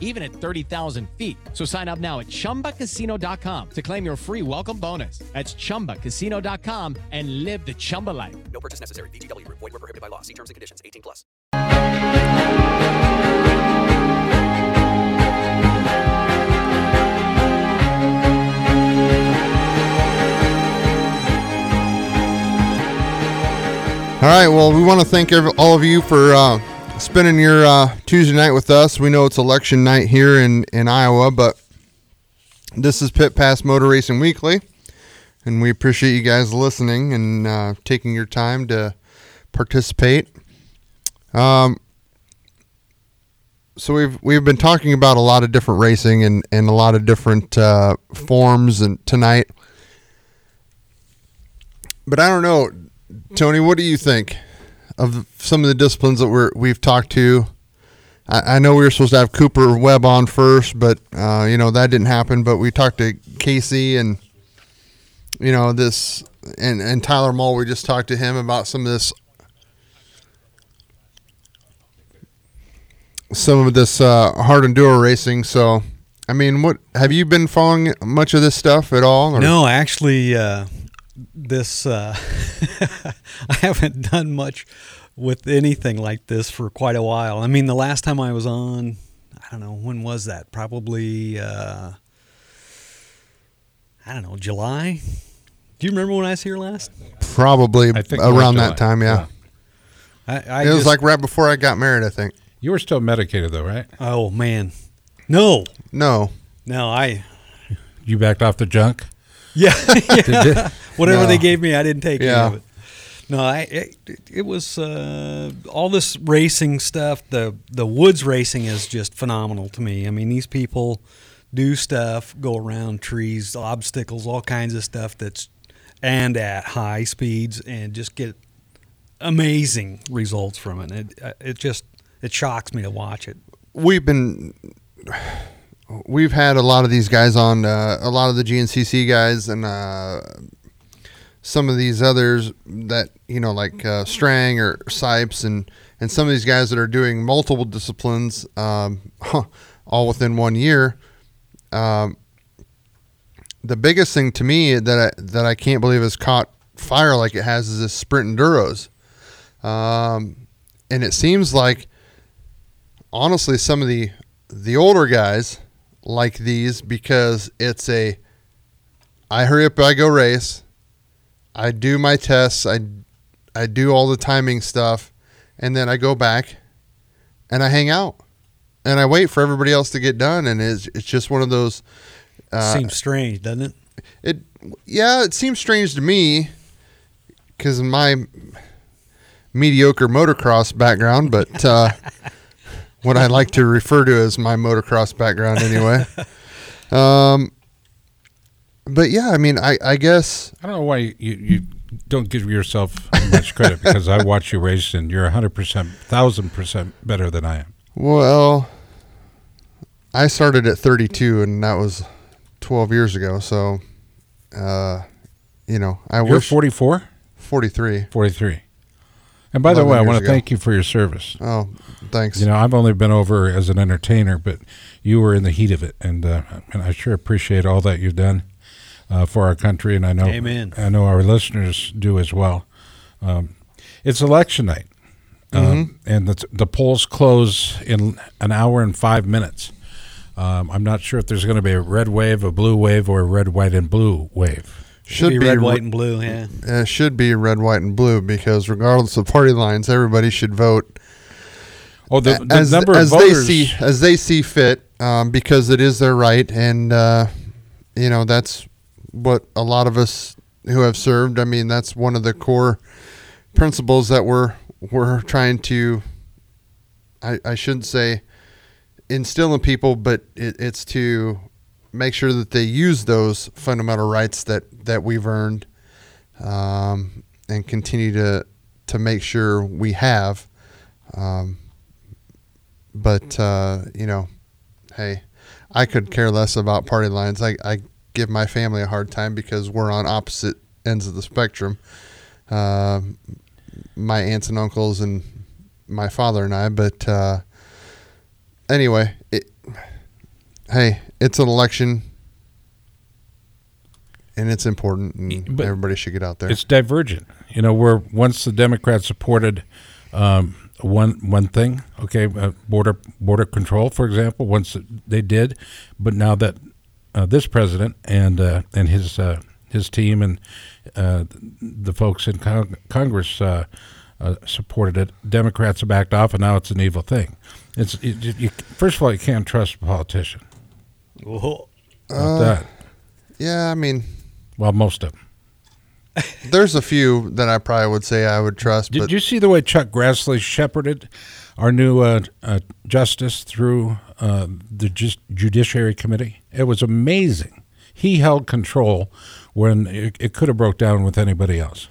even at 30,000 feet. So sign up now at chumbacasino.com to claim your free welcome bonus. That's chumbacasino.com and live the Chumba life. No purchase necessary. VGW Group. Void were prohibited by law. See terms and conditions. 18 plus. All right. Well, we want to thank every, all of you for uh, spending your uh, Tuesday night with us. We know it's election night here in, in Iowa, but this is Pit Pass Motor Racing Weekly, and we appreciate you guys listening and uh, taking your time to participate. Um, so we've we've been talking about a lot of different racing and, and a lot of different uh, forms and tonight. But I don't know, Tony. What do you think of some of the disciplines that we're we've talked to? I, I know we were supposed to have Cooper Webb on first, but uh, you know that didn't happen. But we talked to Casey and you know this and and Tyler Mull. We just talked to him about some of this some of this uh, hard enduro racing. So, I mean, what have you been following much of this stuff at all? or- No, actually, uh, this uh, I haven't done much with anything like this for quite a while. I mean, the last time I was on, I don't know when was that? Probably uh, I don't know, July. Do you remember when I was here last? Probably I think around that time. Yeah, I, I it was like right before I got married. I think. You were still medicated though, right? oh man, no, No, no, I You backed off the junk. yeah, yeah. Whatever No. they gave me, I didn't take any of it. No, I it, it was uh, all this racing stuff. The the woods racing is just phenomenal to me. I mean, these people do stuff, go around trees, obstacles, all kinds of stuff that's and at high speeds, and just get amazing results from it. It uh, it just it shocks me to watch it. we've been we've had a lot of these guys on uh, a lot of the GNCC guys and uh, some of these others that you know like uh, Strang or Sipes and and some of these guys that are doing multiple disciplines um, all within one year. Um, the biggest thing to me that I, that I can't believe has caught fire like it has is this sprint enduros, um, and it seems like honestly some of the the older guys like these because it's a I hurry up I go race I do my tests. I I do all the timing stuff. And then I go back and I hang out. And I wait for everybody else to get done. And it's it's just one of those uh, Seems strange, doesn't it? it yeah it seems strange to me because of my mediocre motocross background. But uh, what i like to refer to as my motocross background anyway. Um, but yeah i mean i, I guess I don't know why you, you don't give yourself much credit because I watch you race and you're 100%, 1000% better than I am. well i started at 32 and that was 12 years ago so uh, you know i You're wish 44? 43 43. And by the way, I want to ago. thank you for your service. oh thanks You know, I've only been over as an entertainer, but you were in the heat of it, and uh, and I sure appreciate all that you've done uh, for our country, and I know Amen. I know our listeners do as well. Um, it's election night, um, and the, the polls close in an hour and five minutes. Um, I'm not sure if there's going to be a red wave, a blue wave, or a red, white, and blue wave. should be, be red, white, and blue. Yeah. It should be red, white, and blue because regardless of party lines, everybody should vote Oh, the, the as, number as of they see as they see fit, um, because it is their right, and uh, you know that's what a lot of us who have served. I mean, that's one of the core principles that we're we're trying to. I, I shouldn't say instill in people, but it, it's to make sure that they use those fundamental rights that that we've earned, um, and continue to to make sure we have Um, but uh, you know, hey, I could care less about party lines. I, I give my family a hard time because we're on opposite ends of the spectrum. Uh, my aunts and uncles and my father and I. But uh, anyway, it, hey, it's an election. And it's important, and But everybody should get out there. It's divergent. You know, where once the Democrats supported um, one one thing, okay, uh, border border control, for example, once they did, but now that uh, this president and uh, and his uh, his team and uh, the folks in con- Congress uh, uh, supported it, Democrats have backed off, and now it's an evil thing. It's it, you, first of all, you can't trust a politician. Whoa. About that. yeah, I mean, Well, most of them. there's a few that I probably would say I would trust, Did but you see the way Chuck Grassley shepherded our new uh, uh, justice through uh, the just Judiciary Committee? It was amazing. He held control when it, it could have broke down with anybody else.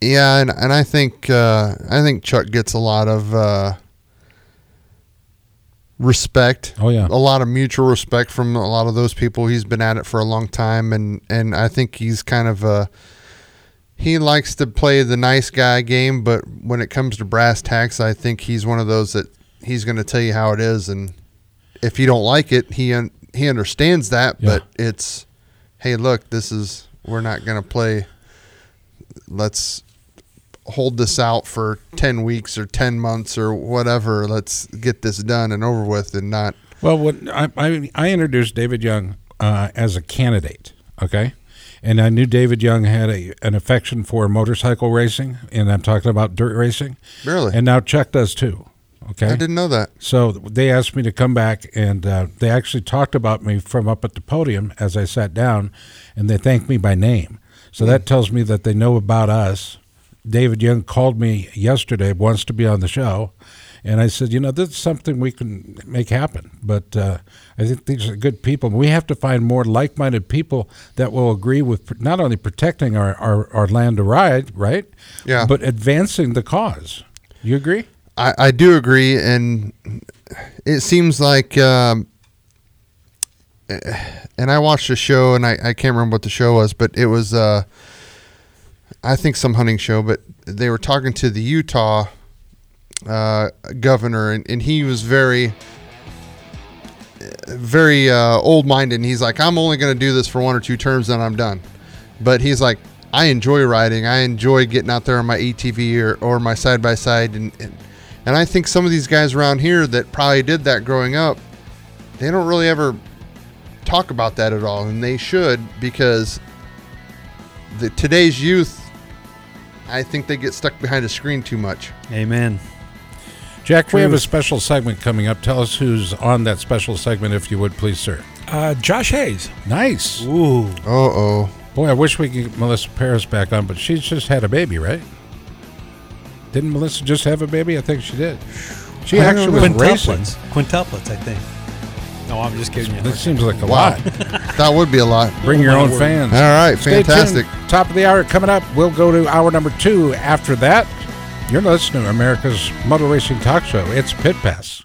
yeah, and and I think uh, I think Chuck gets a lot of uh, respect. Oh, yeah. a lot of mutual respect from a lot of those people. He's been at it for a long time, and and I think he's kind of uh he likes to play the nice guy game, but when it comes to brass tacks, I think he's one of those that he's going to tell you how it is, and if you don't like it, he un- he understands that, Yeah. but it's hey, look, this is we're not going to play. Let's hold this out for 10 weeks or 10 months or whatever. Let's get this done and over with and not Well, when I, I, I introduced David Young uh, as a candidate, okay? And I knew David Young had a, an affection for motorcycle racing, and I'm talking about dirt racing. Really? And now Chuck does too, okay? I didn't know that. So they asked me to come back, and uh, they actually talked about me from up at the podium as I sat down, and they thanked me by name. So that tells me that they know about us. David Young called me yesterday, wants to be on the show, and I said, you know, this is something we can make happen. But uh, I think these are good people. We have to find more like-minded people that will agree with not only protecting our, our, our land to ride, right? Yeah. But advancing the cause. You agree? I, I do agree, and it seems like, um, and I watched a show, and I, I can't remember what the show was, but it was, uh, I think some hunting show, but they were talking to the Utah uh, governor, and, and he was very, very uh, old minded. And he's like, I'm only going to do this for one or two terms, then I'm done. But he's like, I enjoy riding. I enjoy getting out there on my ATV or, or my side by side, and and and I think some of these guys around here that probably did that growing up, they don't really ever talk about that at all, and they should because the today's youth, I think they get stuck behind a screen too much. Amen. Jack, we have a special segment coming up. Tell us who's on that special segment, if you would, please, sir. Uh, Josh Hayes. Nice. Ooh. Uh oh. Boy, I wish we could get Melissa Paris back on, but she's just had a baby, right? Didn't Melissa just have a baby? I think she did. She I actually know. was racing. Quintuplets. Quintuplets, I think. No, I'm just kidding you. That seems like a lot. that would be a lot. Bring your own fans. All right, Stay fantastic. tuned. Top of the hour coming up. We'll go to hour number two. After that, you're listening to America's Motor Racing Talk Show. It's Pit Pass.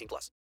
18 plus.